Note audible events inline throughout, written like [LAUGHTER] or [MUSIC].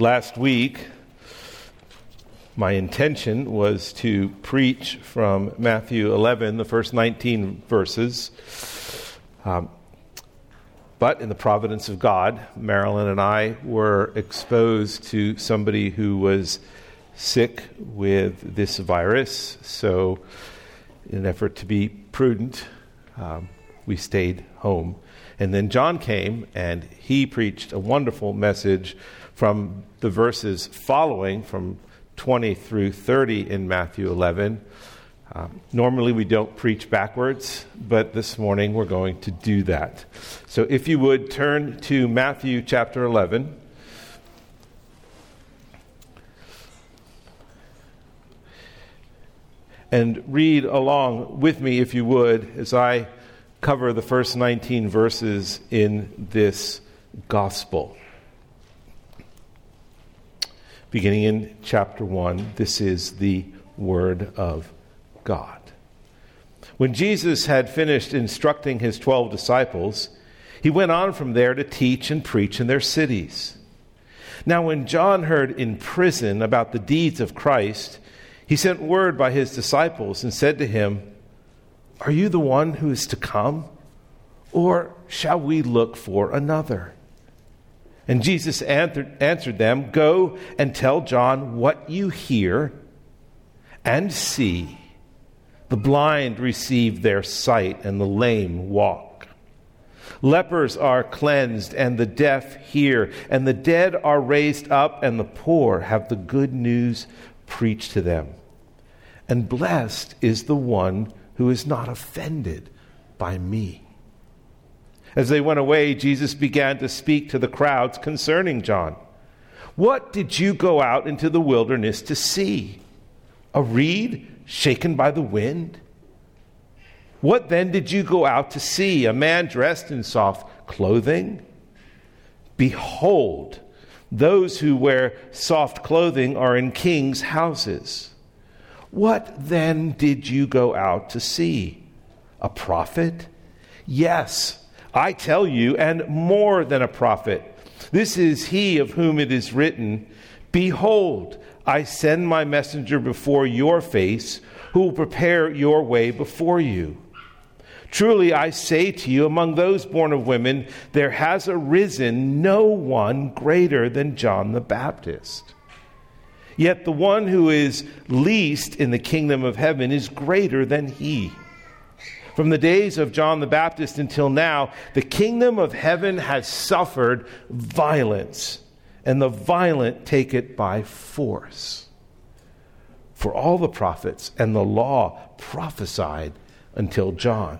Last week, my intention was to preach from Matthew 11, the first 19 verses. Um, but in the providence of God, Marilyn and I were exposed to somebody who was sick with this virus. So, in an effort to be prudent, um, we stayed home. And then John came and he preached a wonderful message from the verses following, from 20 through 30 in Matthew 11. Uh, normally we don't preach backwards, but this morning we're going to do that. So if you would turn to Matthew chapter 11. And read along with me, if you would, as I cover the first 19 verses in this gospel. Beginning in chapter 1, this is the Word of God. When Jesus had finished instructing his 12 disciples, he went on from there to teach and preach in their cities. Now, when John heard in prison about the deeds of Christ, he sent word by his disciples and said to him, are you the one who is to come? Or shall we look for another? And Jesus answered, answered them Go and tell John what you hear and see. The blind receive their sight, and the lame walk. Lepers are cleansed, and the deaf hear, and the dead are raised up, and the poor have the good news preached to them. And blessed is the one who is not offended by me. As they went away, Jesus began to speak to the crowds concerning John. What did you go out into the wilderness to see? A reed shaken by the wind? What then did you go out to see? A man dressed in soft clothing? Behold, those who wear soft clothing are in kings' houses. What then did you go out to see? A prophet? Yes, I tell you, and more than a prophet. This is he of whom it is written Behold, I send my messenger before your face, who will prepare your way before you. Truly, I say to you, among those born of women, there has arisen no one greater than John the Baptist. Yet the one who is least in the kingdom of heaven is greater than he. From the days of John the Baptist until now, the kingdom of heaven has suffered violence, and the violent take it by force. For all the prophets and the law prophesied until John.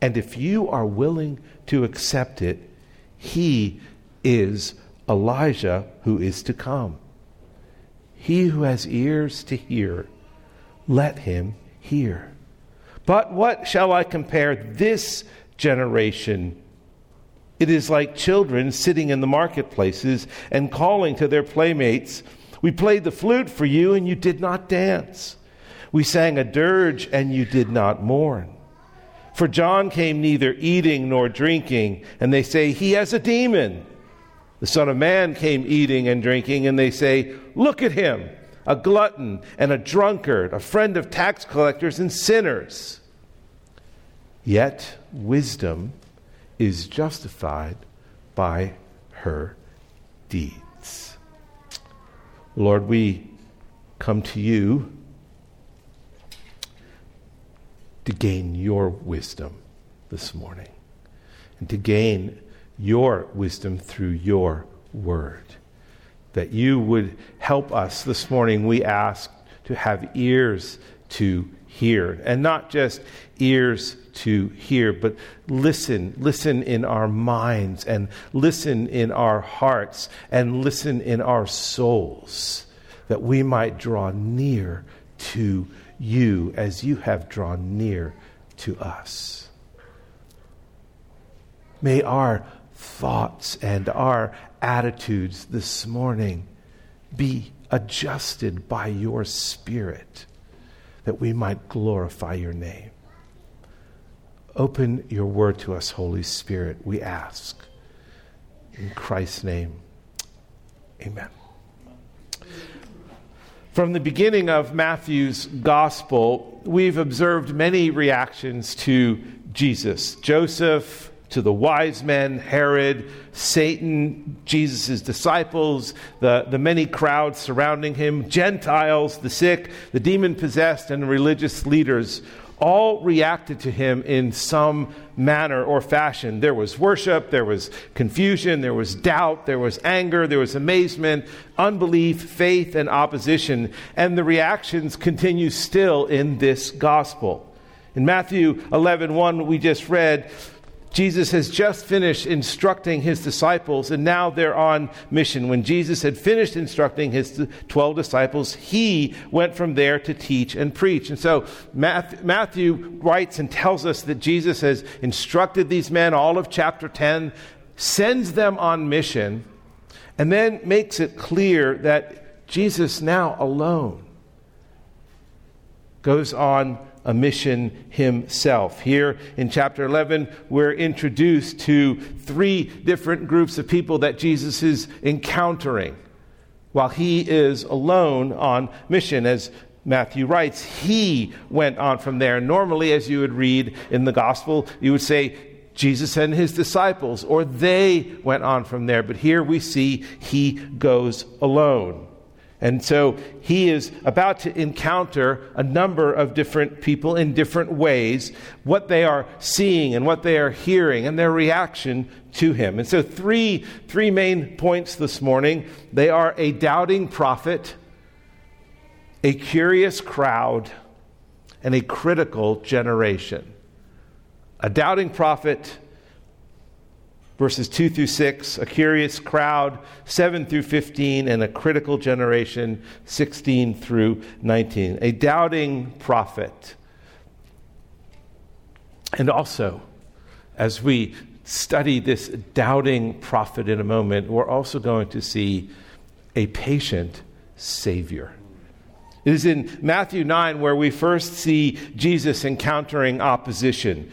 And if you are willing to accept it, he is Elijah who is to come. He who has ears to hear, let him hear. But what shall I compare this generation? It is like children sitting in the marketplaces and calling to their playmates, We played the flute for you, and you did not dance. We sang a dirge, and you did not mourn. For John came neither eating nor drinking, and they say, He has a demon. The Son of Man came eating and drinking, and they say, Look at him, a glutton and a drunkard, a friend of tax collectors and sinners. Yet wisdom is justified by her deeds. Lord, we come to you to gain your wisdom this morning and to gain your wisdom through your word. That you would help us this morning, we ask to have ears to hear, and not just ears to hear, but listen, listen in our minds, and listen in our hearts, and listen in our souls, that we might draw near to you as you have drawn near to us. May our thoughts and our attitudes this morning be adjusted by your Spirit that we might glorify your name. Open your word to us, Holy Spirit, we ask. In Christ's name, amen. From the beginning of Matthew's gospel, we've observed many reactions to Jesus. Joseph, to the wise men, Herod, Satan, Jesus' disciples, the, the many crowds surrounding him, Gentiles, the sick, the demon possessed, and religious leaders all reacted to him in some manner or fashion. There was worship, there was confusion, there was doubt, there was anger, there was amazement, unbelief, faith, and opposition. And the reactions continue still in this gospel. In Matthew 11, 1, we just read, Jesus has just finished instructing his disciples, and now they're on mission. When Jesus had finished instructing his 12 disciples, he went from there to teach and preach. And so Matthew writes and tells us that Jesus has instructed these men, all of chapter 10, sends them on mission, and then makes it clear that Jesus, now alone, goes on a mission himself. Here in chapter 11, we're introduced to three different groups of people that Jesus is encountering while he is alone on mission. As Matthew writes, he went on from there. Normally, as you would read in the gospel, you would say, Jesus and his disciples, or they went on from there. But here we see he goes alone. And so he is about to encounter a number of different people in different ways, what they are seeing and what they are hearing, and their reaction to him. And so, three, three main points this morning they are a doubting prophet, a curious crowd, and a critical generation. A doubting prophet, verses 2 through 6, a curious crowd, 7 through 15, and a critical generation, 16 through 19. A doubting prophet. And also, as we study this doubting prophet in a moment, we're also going to see a patient Savior. It is in Matthew 9 where we first see Jesus encountering opposition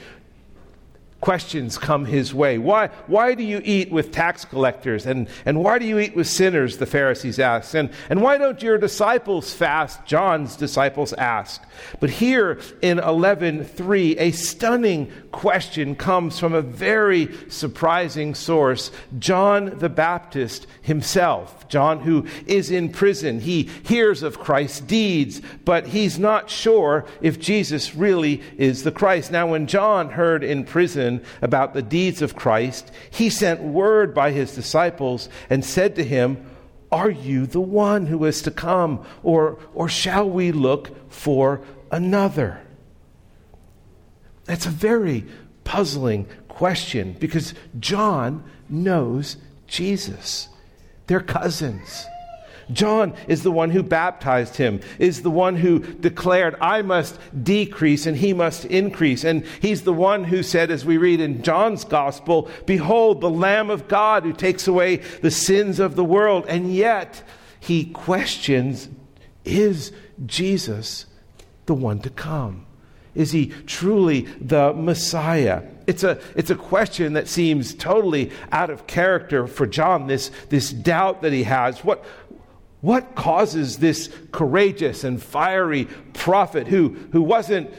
questions come his way. Why, why do you eat with tax collectors? And, and why do you eat with sinners? The Pharisees asked. And, and why don't your disciples fast? John's disciples asked. But here in 11.3, a stunning question comes from a very surprising source John the Baptist himself. John, who is in prison, he hears of Christ's deeds, but he's not sure if Jesus really is the Christ. Now, when John heard in prison about the deeds of Christ, he sent word by his disciples and said to him, Are you the one who is to come, or, or shall we look for another? That's a very puzzling question because John knows Jesus. They're cousins. John is the one who baptized him, is the one who declared, I must decrease and he must increase. And he's the one who said, as we read in John's gospel, Behold, the Lamb of God who takes away the sins of the world. And yet, he questions, Is Jesus the one to come? Is he truly the Messiah? It's a, it's a question that seems totally out of character for John, this, this doubt that he has. What, what causes this courageous and fiery prophet who, who wasn't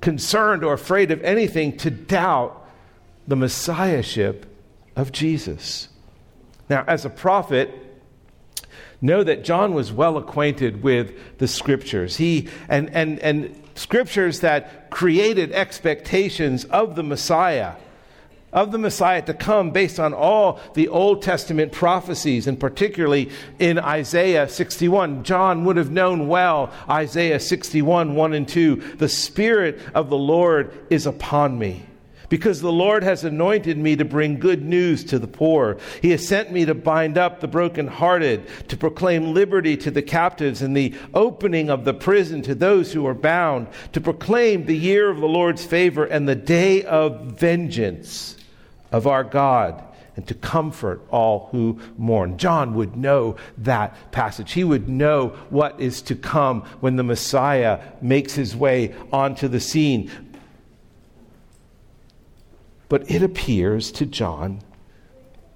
concerned or afraid of anything to doubt the messiahship of Jesus? Now, as a prophet, know that John was well acquainted with the scriptures. He and and and scriptures that created expectations of the Messiah, of the Messiah to come based on all the Old Testament prophecies, and particularly in Isaiah 61. John would have known well Isaiah 61, 1 and 2. The Spirit of the Lord is upon me because the Lord has anointed me to bring good news to the poor. He has sent me to bind up the brokenhearted, to proclaim liberty to the captives and the opening of the prison to those who are bound, to proclaim the year of the Lord's favor and the day of vengeance of our God and to comfort all who mourn. John would know that passage. He would know what is to come when the Messiah makes his way onto the scene. But it appears to John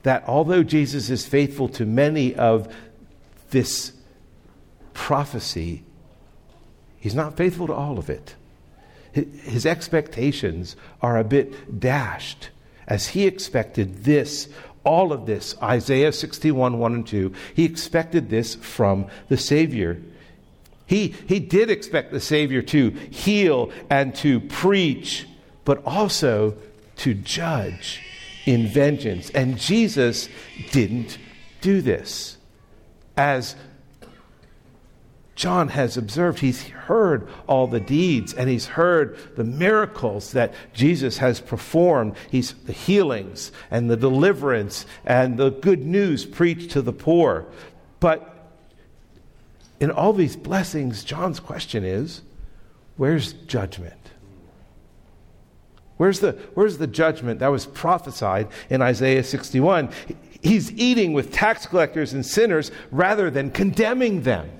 that although Jesus is faithful to many of this prophecy, he's not faithful to all of it. His expectations are a bit dashed as he expected this, all of this, Isaiah 61, 1 and 2, he expected this from the Savior. He, he did expect the Savior to heal and to preach, but also to judge in vengeance. And Jesus didn't do this. As John has observed, he's heard all the deeds and he's heard the miracles that Jesus has performed. He's the healings and the deliverance and the good news preached to the poor. But in all these blessings, John's question is where's judgment? Where's the, where's the judgment that was prophesied in Isaiah 61? He's eating with tax collectors and sinners rather than condemning them.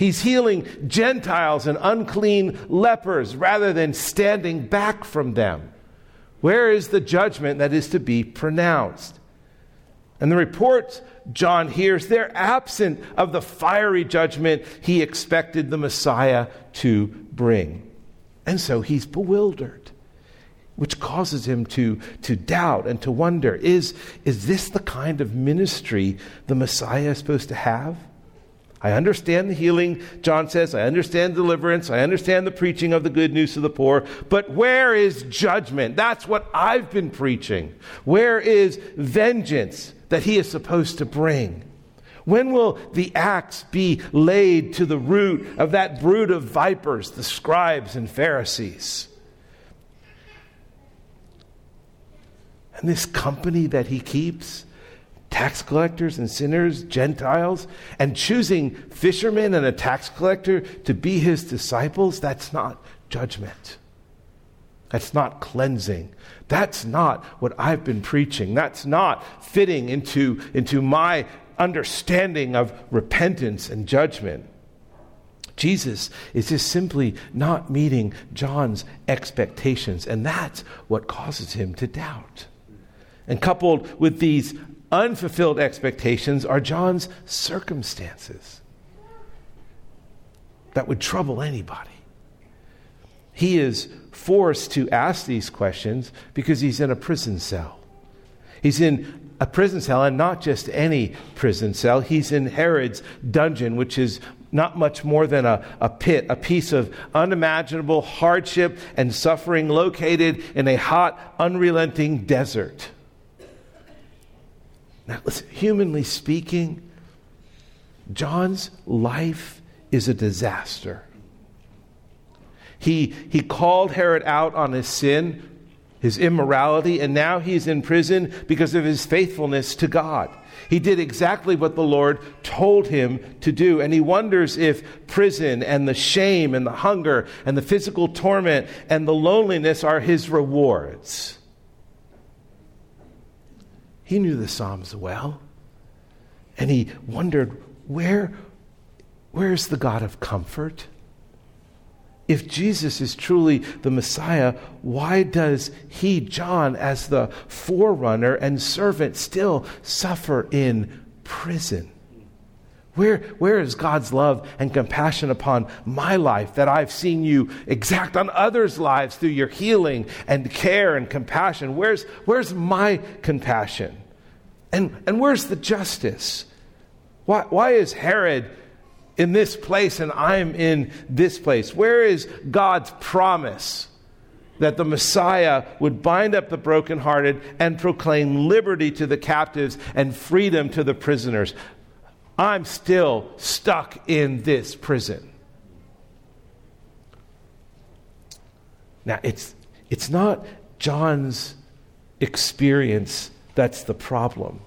He's healing Gentiles and unclean lepers rather than standing back from them. Where is the judgment that is to be pronounced? And the reports John hears, they're absent of the fiery judgment he expected the Messiah to bring. And so he's bewildered, which causes him to, to doubt and to wonder is, is this the kind of ministry the Messiah is supposed to have? I understand the healing, John says. I understand deliverance. I understand the preaching of the good news to the poor. But where is judgment? That's what I've been preaching. Where is vengeance that he is supposed to bring? When will the axe be laid to the root of that brood of vipers, the scribes and Pharisees? And this company that he keeps, tax collectors and sinners, Gentiles, and choosing fishermen and a tax collector to be his disciples, that's not judgment. That's not cleansing. That's not what I've been preaching. That's not fitting into, into my understanding of repentance and judgment. Jesus is just simply not meeting John's expectations, and that's what causes him to doubt. And coupled with these unfulfilled expectations are John's circumstances that would trouble anybody. He is forced to ask these questions because he's in a prison cell. He's in a prison cell, and not just any prison cell. He's in Herod's dungeon, which is not much more than a, a pit, a piece of unimaginable hardship and suffering located in a hot, unrelenting desert. Now, listen, humanly speaking, John's life is a disaster. He, he called Herod out on his sin, his immorality, and now he's in prison because of his faithfulness to God. He did exactly what the Lord told him to do. And he wonders if prison and the shame and the hunger and the physical torment and the loneliness are his rewards. He knew the Psalms well. And he wondered, where, where's the God of comfort? If Jesus is truly the Messiah, why does he, John, as the forerunner and servant, still suffer in prison? Where, where is God's love and compassion upon my life that I've seen you exact on others' lives through your healing and care and compassion? Where's, where's my compassion? And, and where's the justice? Why, why is Herod in this place and I'm in this place? Where is God's promise that the Messiah would bind up the brokenhearted and proclaim liberty to the captives and freedom to the prisoners? I'm still stuck in this prison. Now, it's, it's not John's experience that's the problem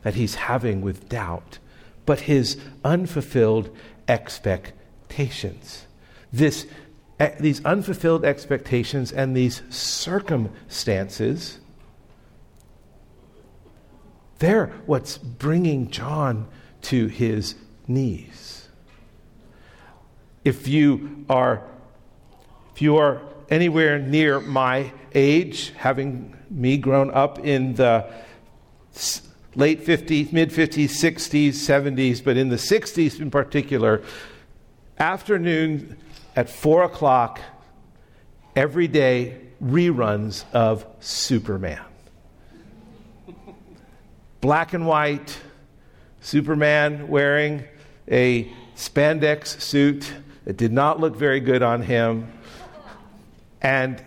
that he's having with doubt, but his unfulfilled expectations. This, eh, these unfulfilled expectations and these circumstances, they're what's bringing John to his knees. If you are, if you are anywhere near my age, having me grown up in the late 50s, mid 50s, 60s, 70s, but in the 60s in particular, afternoon at 4 o'clock, every day, reruns of Superman. Black and white, Superman wearing a spandex suit that did not look very good on him. And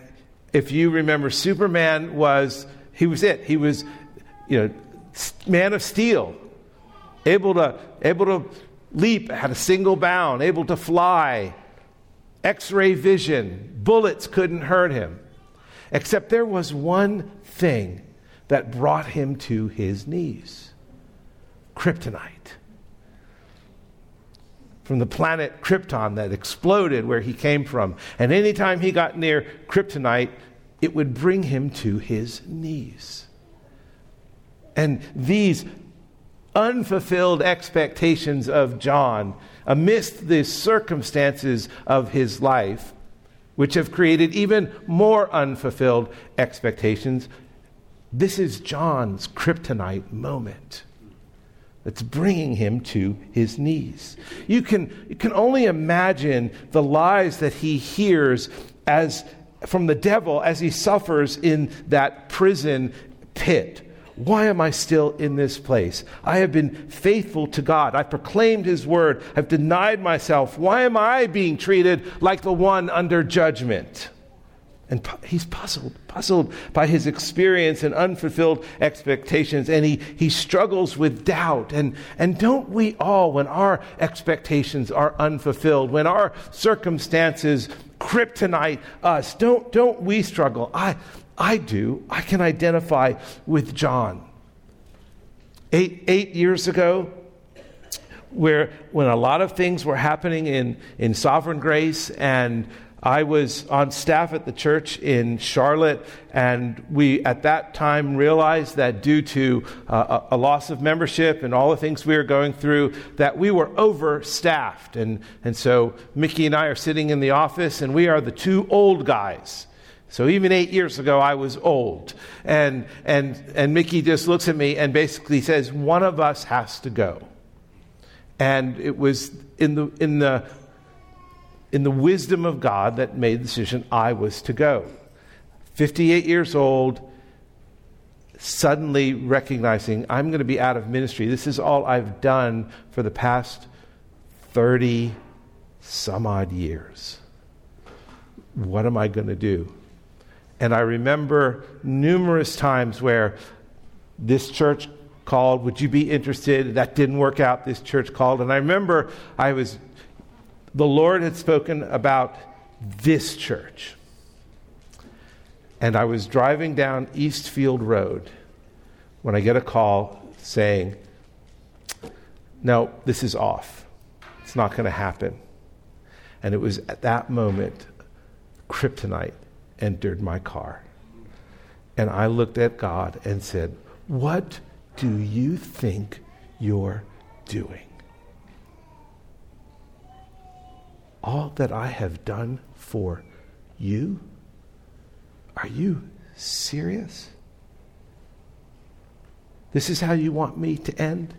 if you remember, Superman was, he was it. He was, you know, man of steel, able to, able to leap at a single bound, able to fly, x ray vision, bullets couldn't hurt him. Except there was one thing that brought him to his knees kryptonite. From the planet Krypton that exploded where he came from. And anytime he got near kryptonite, it would bring him to his knees. And these unfulfilled expectations of John, amidst the circumstances of his life, which have created even more unfulfilled expectations, this is John's kryptonite moment that's bringing him to his knees. You can, you can only imagine the lies that he hears as from the devil as he suffers in that prison pit. Why am I still in this place? I have been faithful to God. I've proclaimed His word. I've denied myself. Why am I being treated like the one under judgment? And he's puzzled, puzzled by his experience and unfulfilled expectations, and he, he struggles with doubt. And, and don't we all, when our expectations are unfulfilled, when our circumstances kryptonite us, don't, don't we struggle? I, I do. I can identify with John. Eight, eight years ago, where when a lot of things were happening in, in sovereign grace and I was on staff at the church in Charlotte, and we at that time realized that due to uh, a loss of membership and all the things we were going through, that we were overstaffed. And, and so Mickey and I are sitting in the office, and we are the two old guys. So even eight years ago, I was old. And, and, and Mickey just looks at me and basically says, One of us has to go. And it was in the, in the, in the wisdom of God that made the decision I was to go. 58 years old, suddenly recognizing I'm going to be out of ministry. This is all I've done for the past 30 some odd years. What am I going to do? And I remember numerous times where this church called, Would you be interested? That didn't work out. This church called. And I remember I was, the Lord had spoken about this church. And I was driving down Eastfield Road when I get a call saying, No, this is off. It's not going to happen. And it was at that moment, kryptonite entered my car. And I looked at God and said, What do you think you're doing? All that I have done for you? Are you serious? This is how you want me to end?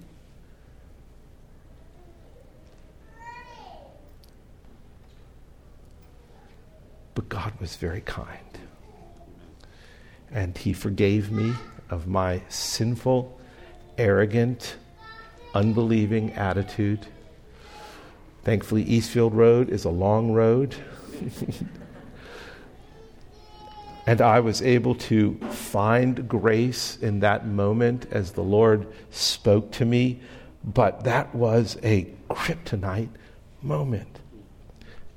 But God was very kind. And He forgave me of my sinful, arrogant, unbelieving attitude. Thankfully, Eastfield Road is a long road. [LAUGHS] and I was able to find grace in that moment as the Lord spoke to me. But that was a kryptonite moment.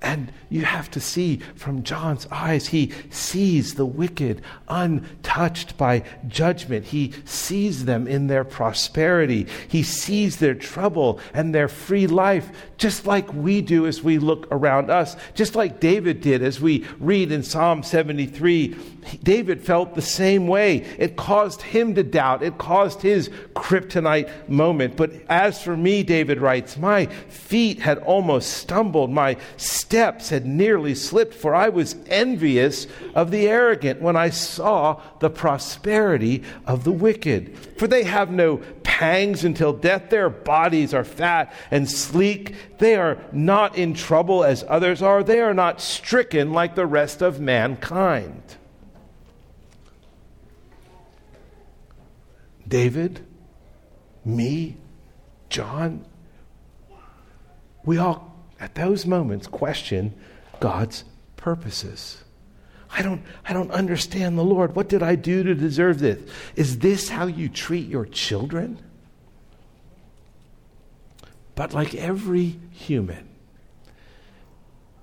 And you have to see from John's eyes, he sees the wicked untouched by judgment. He sees them in their prosperity. He sees their trouble and their free life, just like we do as we look around us, just like David did as we read in Psalm 73. David felt the same way. It caused him to doubt, it caused his kryptonite moment. But as for me, David writes, my feet had almost stumbled, my steps had nearly slipped, for I was envious of the arrogant when I saw the prosperity of the wicked. For they have no pangs until death. Their bodies are fat and sleek. They are not in trouble as others are. They are not stricken like the rest of mankind. David, me, John, we all, at those moments, question God's purposes. I don't, I don't understand the Lord. What did I do to deserve this? Is this how you treat your children? But like every human,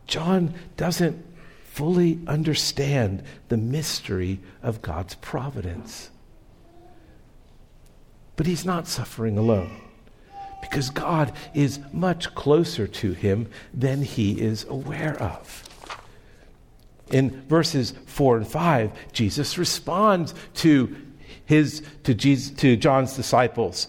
John doesn't fully understand the mystery of God's providence. But he's not suffering alone because God is much closer to him than he is aware of. In verses 4 and 5, Jesus responds to, his, to, Jesus, to John's disciples.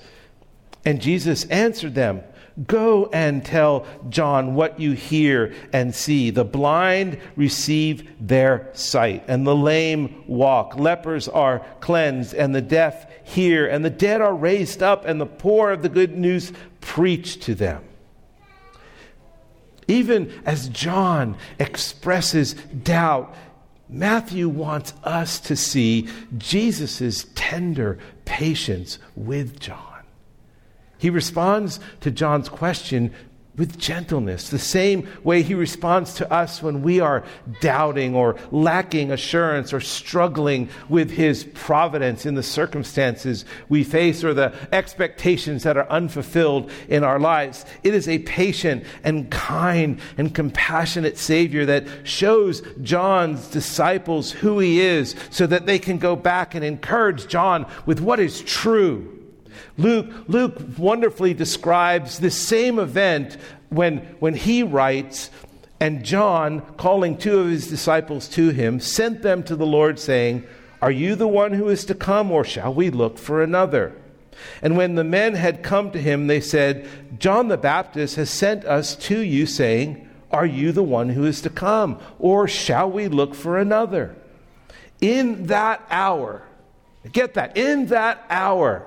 And Jesus answered them Go and tell John what you hear and see. The blind receive their sight, and the lame walk. Lepers are cleansed, and the deaf hear, and the dead are raised up, and the poor of the good news preached to them. Even as John expresses doubt, Matthew wants us to see Jesus' tender patience with John. He responds to John's question with gentleness, the same way he responds to us when we are doubting or lacking assurance or struggling with his providence in the circumstances we face or the expectations that are unfulfilled in our lives. It is a patient and kind and compassionate Savior that shows John's disciples who he is so that they can go back and encourage John with what is true Luke, Luke wonderfully describes this same event when, when he writes, and John, calling two of his disciples to him, sent them to the Lord, saying, Are you the one who is to come, or shall we look for another? And when the men had come to him, they said, John the Baptist has sent us to you, saying, Are you the one who is to come, or shall we look for another? In that hour, get that, in that hour,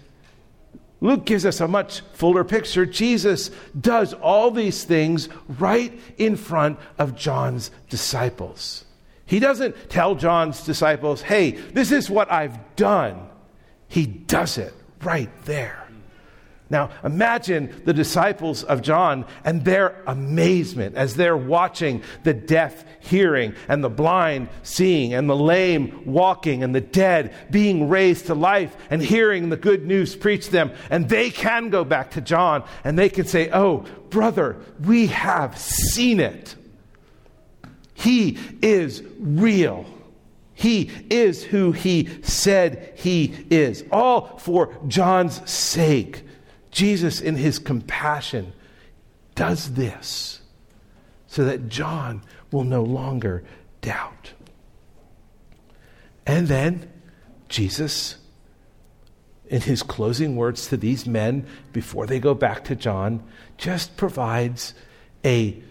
Luke gives us a much fuller picture. Jesus does all these things right in front of John's disciples. He doesn't tell John's disciples, hey, this is what I've done. He does it right there. Now, imagine the disciples of John and their amazement as they're watching the deaf hearing and the blind seeing and the lame walking and the dead being raised to life and hearing the good news preached them. And they can go back to John and they can say, Oh, brother, we have seen it. He is real. He is who he said he is, all for John's sake. Jesus, in his compassion, does this so that John will no longer doubt. And then Jesus, in his closing words to these men before they go back to John, just provides a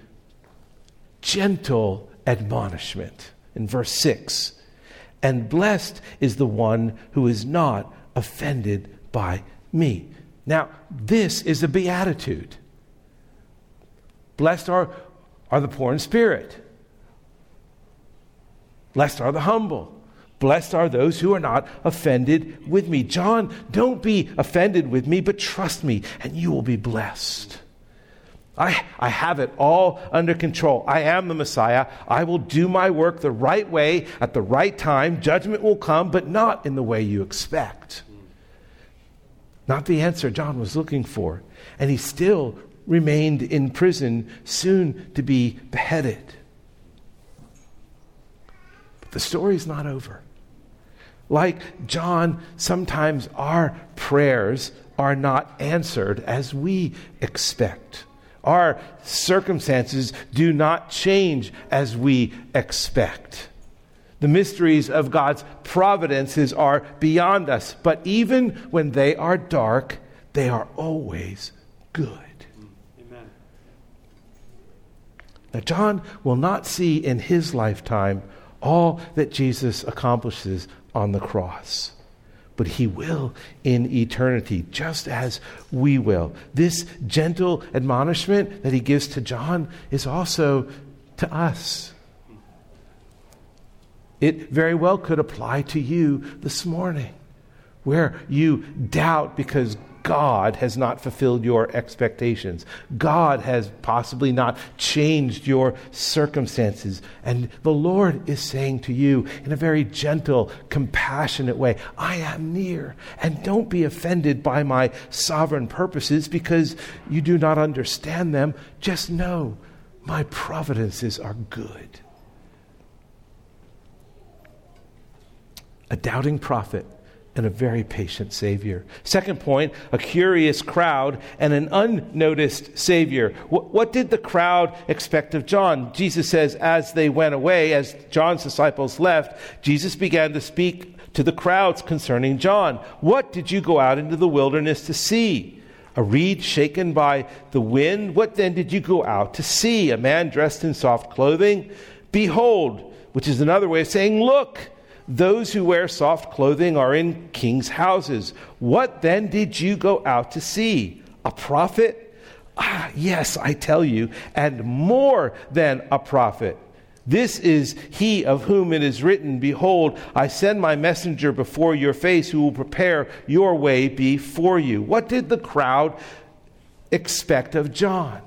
gentle admonishment in verse 6. And blessed is the one who is not offended by me. Now, this is a beatitude. Blessed are, are the poor in spirit. Blessed are the humble. Blessed are those who are not offended with me. John, don't be offended with me, but trust me, and you will be blessed. I, I have it all under control. I am the Messiah. I will do my work the right way at the right time. Judgment will come, but not in the way you expect. Not the answer John was looking for. And he still remained in prison, soon to be beheaded. But the story's not over. Like John, sometimes our prayers are not answered as we expect. Our circumstances do not change as we expect. The mysteries of God's providences are beyond us, but even when they are dark, they are always good. Amen. Now, John will not see in his lifetime all that Jesus accomplishes on the cross but he will in eternity, just as we will. This gentle admonishment that he gives to John is also to us. It very well could apply to you this morning, where you doubt because God has not fulfilled your expectations. God has possibly not changed your circumstances. And the Lord is saying to you in a very gentle, compassionate way, I am near. And don't be offended by my sovereign purposes because you do not understand them. Just know my providences are good. A doubting prophet and a very patient Savior. Second point, a curious crowd and an unnoticed Savior. What, what, did the crowd expect of John? Jesus says, as they went away, as John's disciples left, Jesus began to speak to the crowds concerning John. What did you go out into the wilderness to see? A reed shaken by the wind? What then did you go out to see? A man dressed in soft clothing? Behold, which is another way of saying, look. Those who wear soft clothing are in king's houses. What then did you go out to see? A prophet? Ah, yes, I tell you, and more than a prophet. This is he of whom it is written, Behold, I send my messenger before your face who will prepare your way before you. What did the crowd expect of John?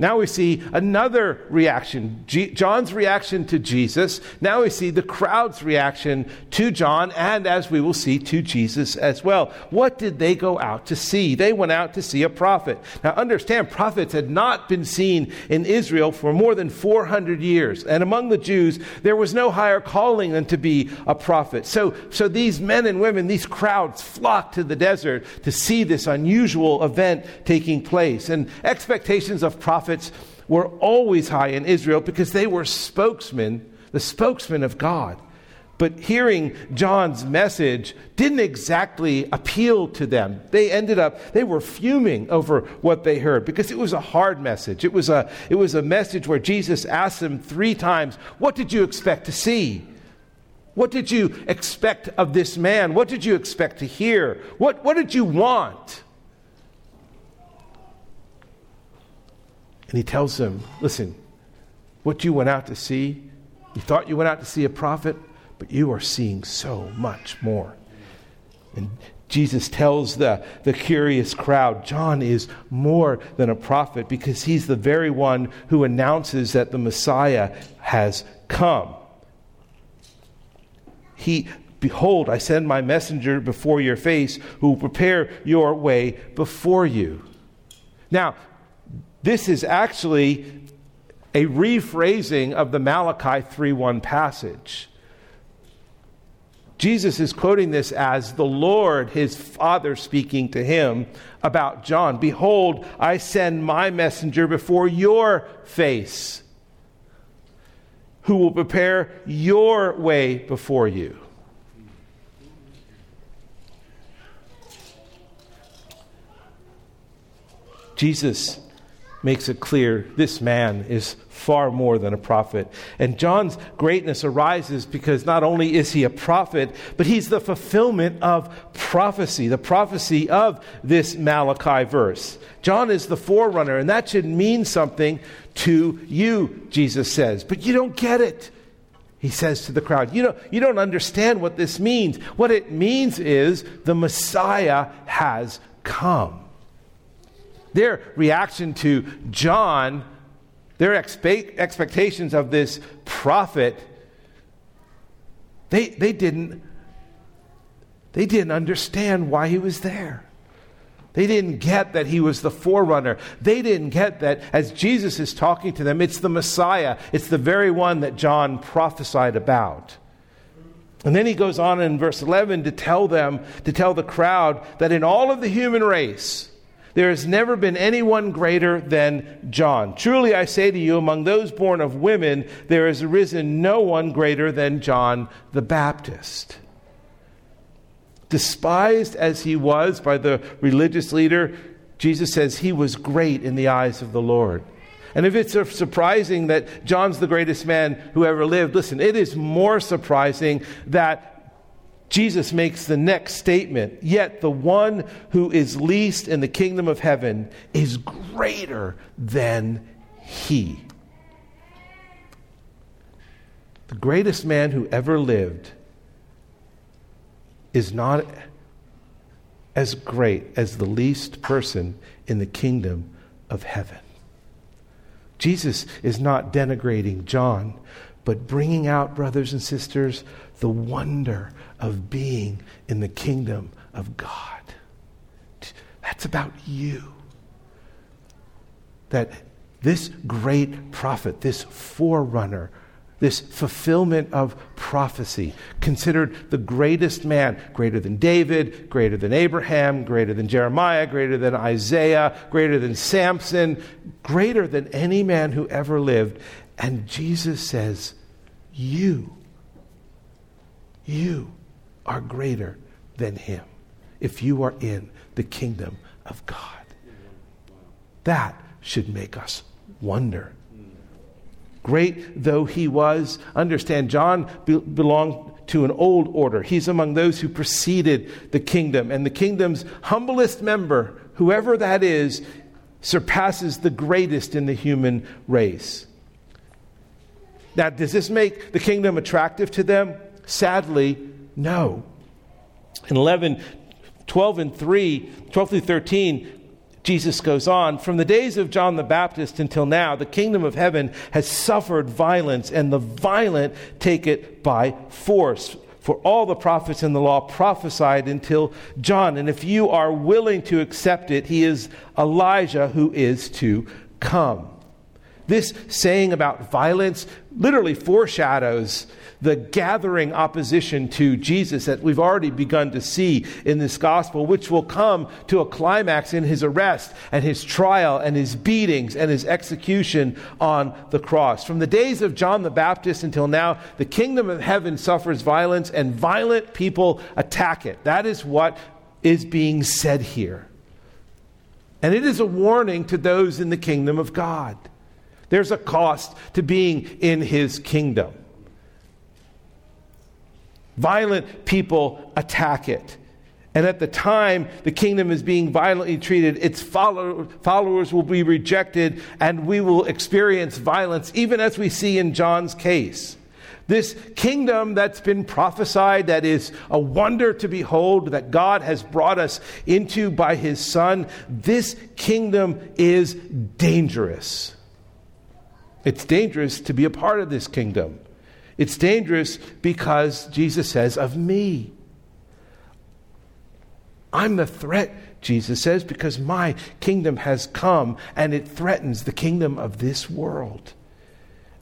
Now we see another reaction G- John's reaction to Jesus. Now we see the crowd's reaction to John, and as we will see, to Jesus as well. What did they go out to see? They went out to see a prophet. Now understand, prophets had not been seen in Israel for more than 400 years. And among the Jews, there was no higher calling than to be a prophet. So, so these men and women, these crowds flocked to the desert to see this unusual event taking place. And expectations of prophets prophets were always high in Israel because they were spokesmen, the spokesmen of God. But hearing John's message didn't exactly appeal to them. They ended up, they were fuming over what they heard because it was a hard message. It was a, it was a message where Jesus asked them three times, What did you expect to see? What did you expect of this man? What did you expect to hear? What, what did you want? And he tells them, listen, what you went out to see, you thought you went out to see a prophet, but you are seeing so much more. And Jesus tells the, the curious crowd, John is more than a prophet because he's the very one who announces that the Messiah has come. He, behold, I send my messenger before your face who will prepare your way before you. Now, this is actually a rephrasing of the Malachi 3:1 passage. Jesus is quoting this as the Lord, his Father, speaking to him about John. Behold, I send my messenger before your face, who will prepare your way before you. Jesus makes it clear this man is far more than a prophet. And John's greatness arises because not only is he a prophet, but he's the fulfillment of prophecy, the prophecy of this Malachi verse. John is the forerunner, and that should mean something to you, Jesus says. But you don't get it. He says to the crowd, you, know, you don't understand what this means. What it means is the Messiah has come. Their reaction to John, their expe- expectations of this prophet, they, they, didn't, they didn't understand why he was there. They didn't get that he was the forerunner. They didn't get that as Jesus is talking to them, it's the Messiah. It's the very one that John prophesied about. And then he goes on in verse 11 to tell them, to tell the crowd, that in all of the human race, There has never been anyone greater than John. Truly I say to you, among those born of women, there has arisen no one greater than John the Baptist. Despised as he was by the religious leader, Jesus says he was great in the eyes of the Lord. And if it's surprising that John's the greatest man who ever lived, listen, it is more surprising that Jesus makes the next statement Yet the one who is least in the kingdom of heaven is greater than he. The greatest man who ever lived is not as great as the least person in the kingdom of heaven. Jesus is not denigrating John, but bringing out, brothers and sisters, the wonder of being in the kingdom of God. That's about you. That this great prophet, this forerunner, this fulfillment of prophecy, considered the greatest man, greater than David, greater than Abraham, greater than Jeremiah, greater than Isaiah, greater than Samson, greater than any man who ever lived. And Jesus says, You, you are greater than him if you are in the kingdom of God. That should make us wonder. Great though he was, understand, John be- belonged to an old order. He's among those who preceded the kingdom. And the kingdom's humblest member, whoever that is, surpasses the greatest in the human race. Now, does this make the kingdom attractive to them? Sadly, no. In 11, 12 and 3, 12 through 13, Jesus goes on, from the days of John the Baptist until now, the kingdom of heaven has suffered violence, and the violent take it by force. For all the prophets in the law prophesied until John. And if you are willing to accept it, he is Elijah who is to come. This saying about violence literally foreshadows the gathering opposition to Jesus that we've already begun to see in this gospel, which will come to a climax in his arrest and his trial and his beatings and his execution on the cross. From the days of John the Baptist until now, the kingdom of heaven suffers violence and violent people attack it. That is what is being said here. And it is a warning to those in the kingdom of God. There's a cost to being in his kingdom. Violent people attack it. And at the time the kingdom is being violently treated, its follow, followers will be rejected, and we will experience violence, even as we see in John's case. This kingdom that's been prophesied, that is a wonder to behold, that God has brought us into by his Son, this kingdom is dangerous. It's dangerous to be a part of this kingdom. It's dangerous because Jesus says, of me. I'm the threat, Jesus says, because my kingdom has come and it threatens the kingdom of this world.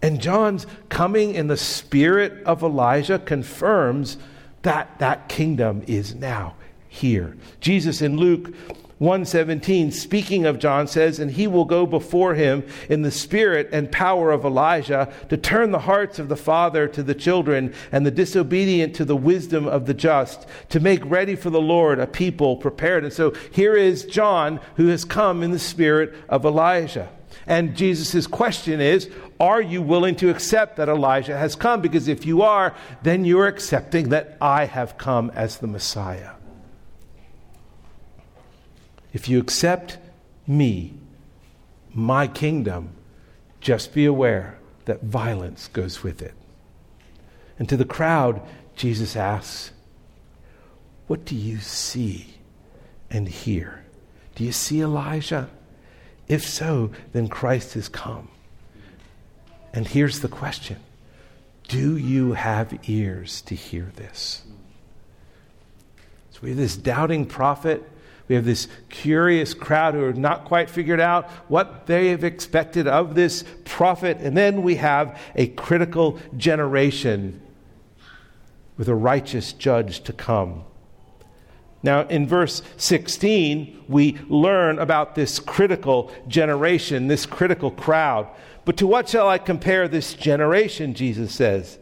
And John's coming in the spirit of Elijah confirms that that kingdom is now here. Jesus in Luke 117 speaking of John says and he will go before him in the spirit and power of Elijah to turn the hearts of the father to the children and the disobedient to the wisdom of the just to make ready for the Lord a people prepared and so here is John who has come in the spirit of Elijah and Jesus' question is Are you willing to accept that Elijah has come? Because if you are, then you're accepting that I have come as the Messiah. If you accept me, my kingdom, just be aware that violence goes with it. And to the crowd, Jesus asks, What do you see and hear? Do you see Elijah? If so, then Christ has come. And here's the question Do you have ears to hear this? So we have this doubting prophet we have this curious crowd who have not quite figured out what they have expected of this prophet. And then we have a critical generation with a righteous judge to come. Now, in verse 16, we learn about this critical generation, this critical crowd. But to what shall I compare this generation, Jesus says?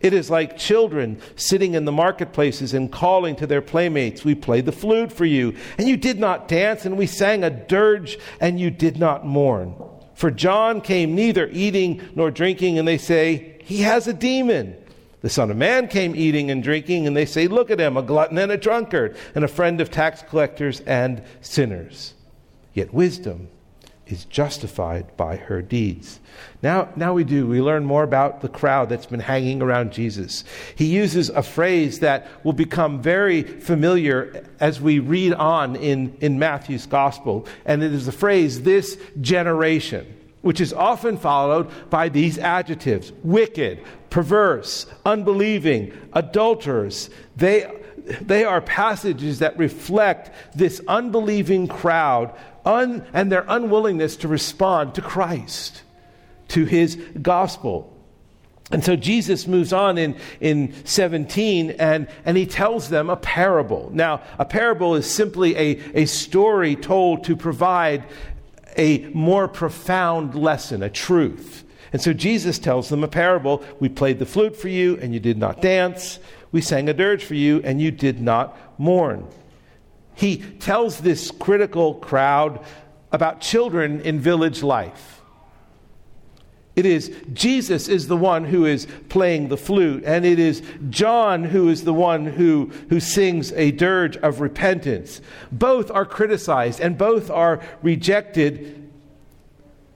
It is like children sitting in the marketplaces and calling to their playmates, We played the flute for you, and you did not dance, and we sang a dirge, and you did not mourn. For John came neither eating nor drinking, and they say, He has a demon. The Son of Man came eating and drinking, and they say, Look at him, a glutton and a drunkard, and a friend of tax collectors and sinners. Yet wisdom is justified by her deeds. Now, now we do. We learn more about the crowd that's been hanging around Jesus. He uses a phrase that will become very familiar as we read on in, in Matthew's gospel, and it is the phrase, this generation which is often followed by these adjectives wicked, perverse, unbelieving, adulterers. They, they are passages that reflect this unbelieving crowd un, and their unwillingness to respond to Christ, to his gospel. And so Jesus moves on in, in 17 and, and he tells them a parable. Now, a parable is simply a, a story told to provide a more profound lesson, a truth. And so Jesus tells them a parable. We played the flute for you, and you did not dance. We sang a dirge for you, and you did not mourn. He tells this critical crowd about children in village life. It is Jesus is the one who is playing the flute, and it is John who is the one who, who sings a dirge of repentance. Both are criticized and both are rejected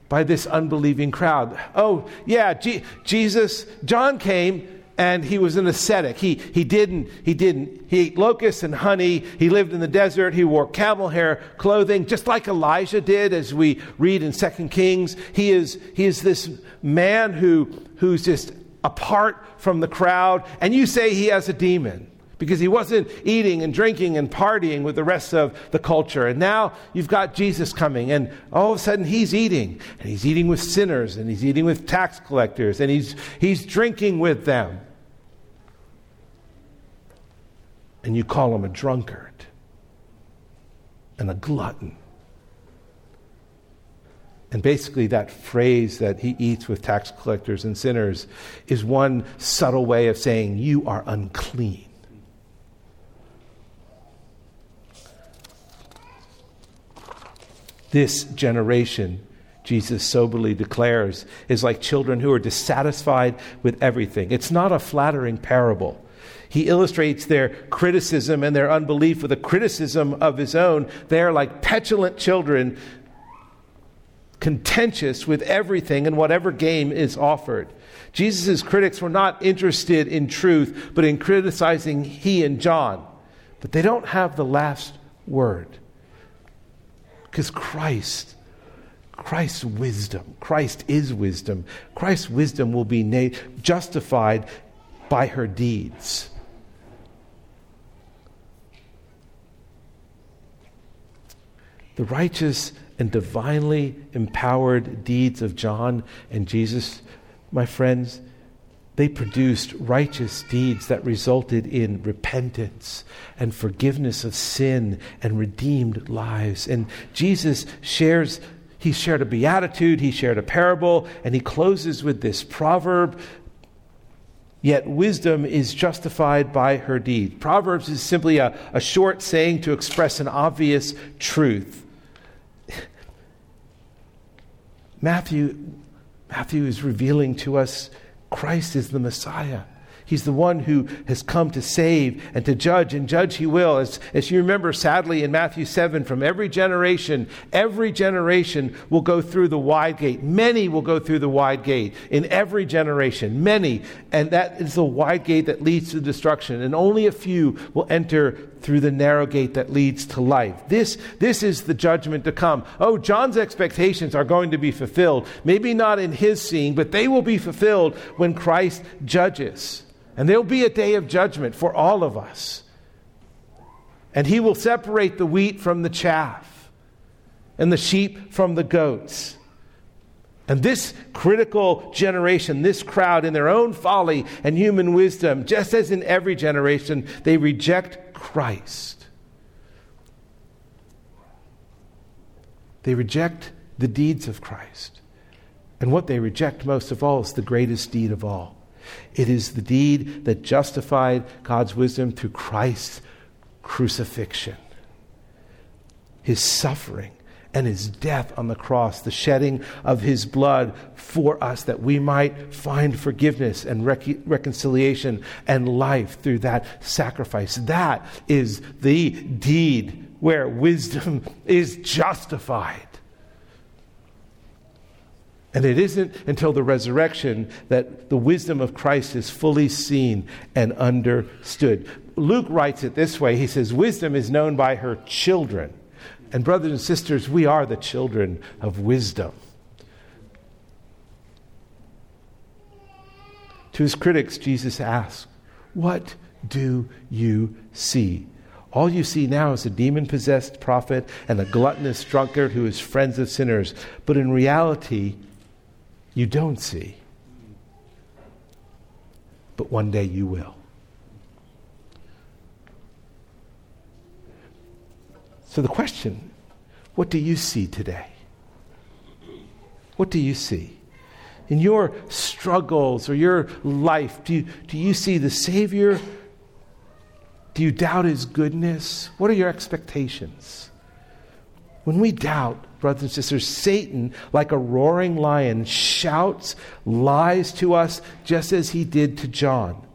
by this unbelieving crowd. Oh, yeah, G- Jesus, John came and he was an ascetic. He, he didn't, he didn't, he ate locusts and honey. He lived in the desert. He wore camel hair clothing, just like Elijah did, as we read in Second Kings. He is, he is this man who, who's just apart from the crowd, and you say he has a demon because he wasn't eating and drinking and partying with the rest of the culture. And now you've got Jesus coming, and all of a sudden he's eating, and he's eating with sinners, and he's eating with tax collectors, and he's, he's drinking with them. And you call him a drunkard and a glutton. And basically, that phrase that he eats with tax collectors and sinners is one subtle way of saying, You are unclean. This generation, Jesus soberly declares, is like children who are dissatisfied with everything. It's not a flattering parable. He illustrates their criticism and their unbelief with a criticism of his own. They are like petulant children, contentious with everything and whatever game is offered. Jesus' critics were not interested in truth, but in criticizing he and John. But they don't have the last word. Because Christ, Christ's wisdom, Christ is wisdom. Christ's wisdom will be na- justified by her deeds. The righteous and divinely empowered deeds of John and Jesus, my friends, they produced righteous deeds that resulted in repentance and forgiveness of sin and redeemed lives. And Jesus shares, he shared a beatitude, he shared a parable, and he closes with this proverb. Yet wisdom is justified by her deed. Proverbs is simply a, a short saying to express an obvious truth. [LAUGHS] Matthew, Matthew is revealing to us Christ is the Messiah. He's the one who has come to save and to judge, and judge he will. As, as you remember, sadly, in Matthew 7, from every generation, every generation will go through the wide gate. Many will go through the wide gate in every generation, many. And that is the wide gate that leads to destruction. And only a few will enter through the narrow gate that leads to life. This, this is the judgment to come. Oh, John's expectations are going to be fulfilled. Maybe not in his seeing, but they will be fulfilled when Christ judges. And there'll be a day of judgment for all of us. And he will separate the wheat from the chaff and the sheep from the goats. And this critical generation, this crowd, in their own folly and human wisdom, just as in every generation, they reject Christ. They reject the deeds of Christ. And what they reject most of all is the greatest deed of all it is the deed that justified God's wisdom through Christ's crucifixion, his suffering, and his death on the cross, the shedding of his blood for us that we might find forgiveness and rec- reconciliation and life through that sacrifice. That is the deed where wisdom [LAUGHS] is justified. And it isn't until the resurrection that the wisdom of Christ is fully seen and understood. Luke writes it this way He says, Wisdom is known by her children. And, brothers and sisters, we are the children of wisdom. To his critics, Jesus asks, What do you see? All you see now is a demon possessed prophet and a gluttonous drunkard who is friends of sinners. But in reality, you don't see. But one day you will. So the question what do you see today? What do you see? In your struggles or your life, do you, do you see the Savior? Do you doubt His goodness? What are your expectations? When we doubt, brothers and sisters, Satan, like a roaring lion, shouts lies to us just as he did to John.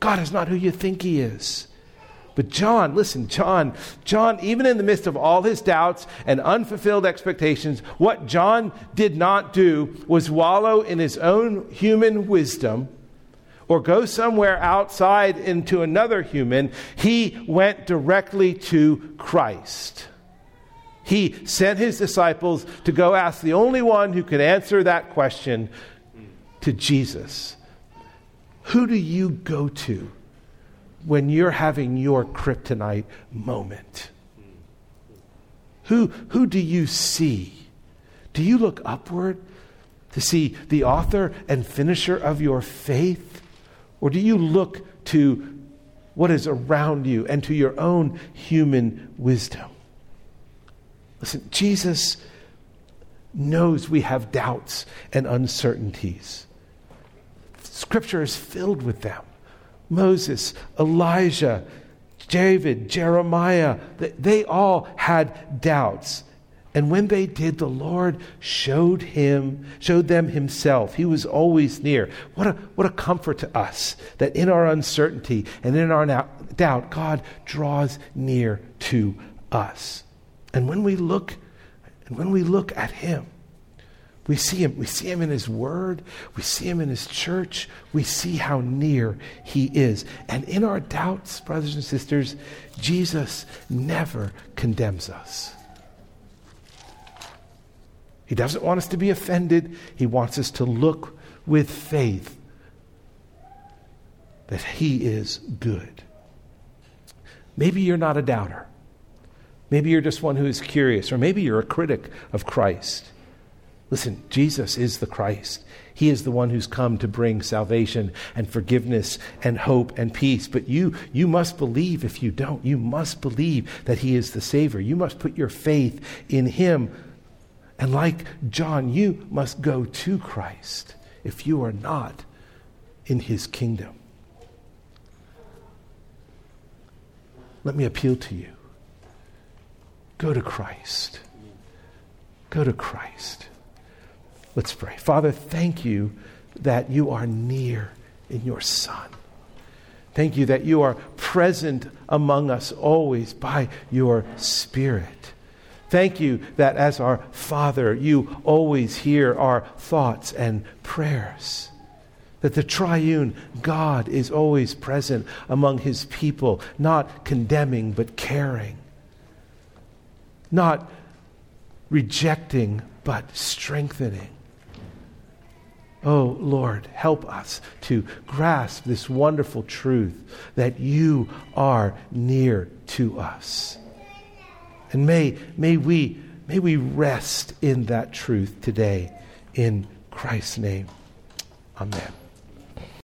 God is not who you think he is. But John, listen, John, John, even in the midst of all his doubts and unfulfilled expectations, what John did not do was wallow in his own human wisdom or go somewhere outside into another human. He went directly to Christ. He sent his disciples to go ask the only one who could answer that question to Jesus. Who do you go to when you're having your kryptonite moment? Who, who do you see? Do you look upward to see the author and finisher of your faith? Or do you look to what is around you and to your own human wisdom? Listen, Jesus knows we have doubts and uncertainties. Scripture is filled with them. Moses, Elijah, David, Jeremiah, they all had doubts. And when they did, the Lord showed him, showed them himself. He was always near. What a, what a comfort to us that in our uncertainty and in our doubt, God draws near to us. And when we look, and when we look at him, we see him. We see him in his word. We see him in his church. We see how near he is. And in our doubts, brothers and sisters, Jesus never condemns us. He doesn't want us to be offended. He wants us to look with faith that he is good. Maybe you're not a doubter. Maybe you're just one who is curious, or maybe you're a critic of Christ. Listen, Jesus is the Christ. He is the one who's come to bring salvation and forgiveness and hope and peace. But you, you must believe if you don't. You must believe that He is the Savior. You must put your faith in Him. And like John, you must go to Christ if you are not in His kingdom. Let me appeal to you. Go to Christ. Go to Christ. Let's pray. Father, thank you that you are near in your Son. Thank you that you are present among us always by your Spirit. Thank you that as our Father, you always hear our thoughts and prayers. That the triune God is always present among his people, not condemning, but caring not rejecting, but strengthening. Oh, Lord, help us to grasp this wonderful truth that you are near to us. And may, may, we, may we rest in that truth today in Christ's name. Amen.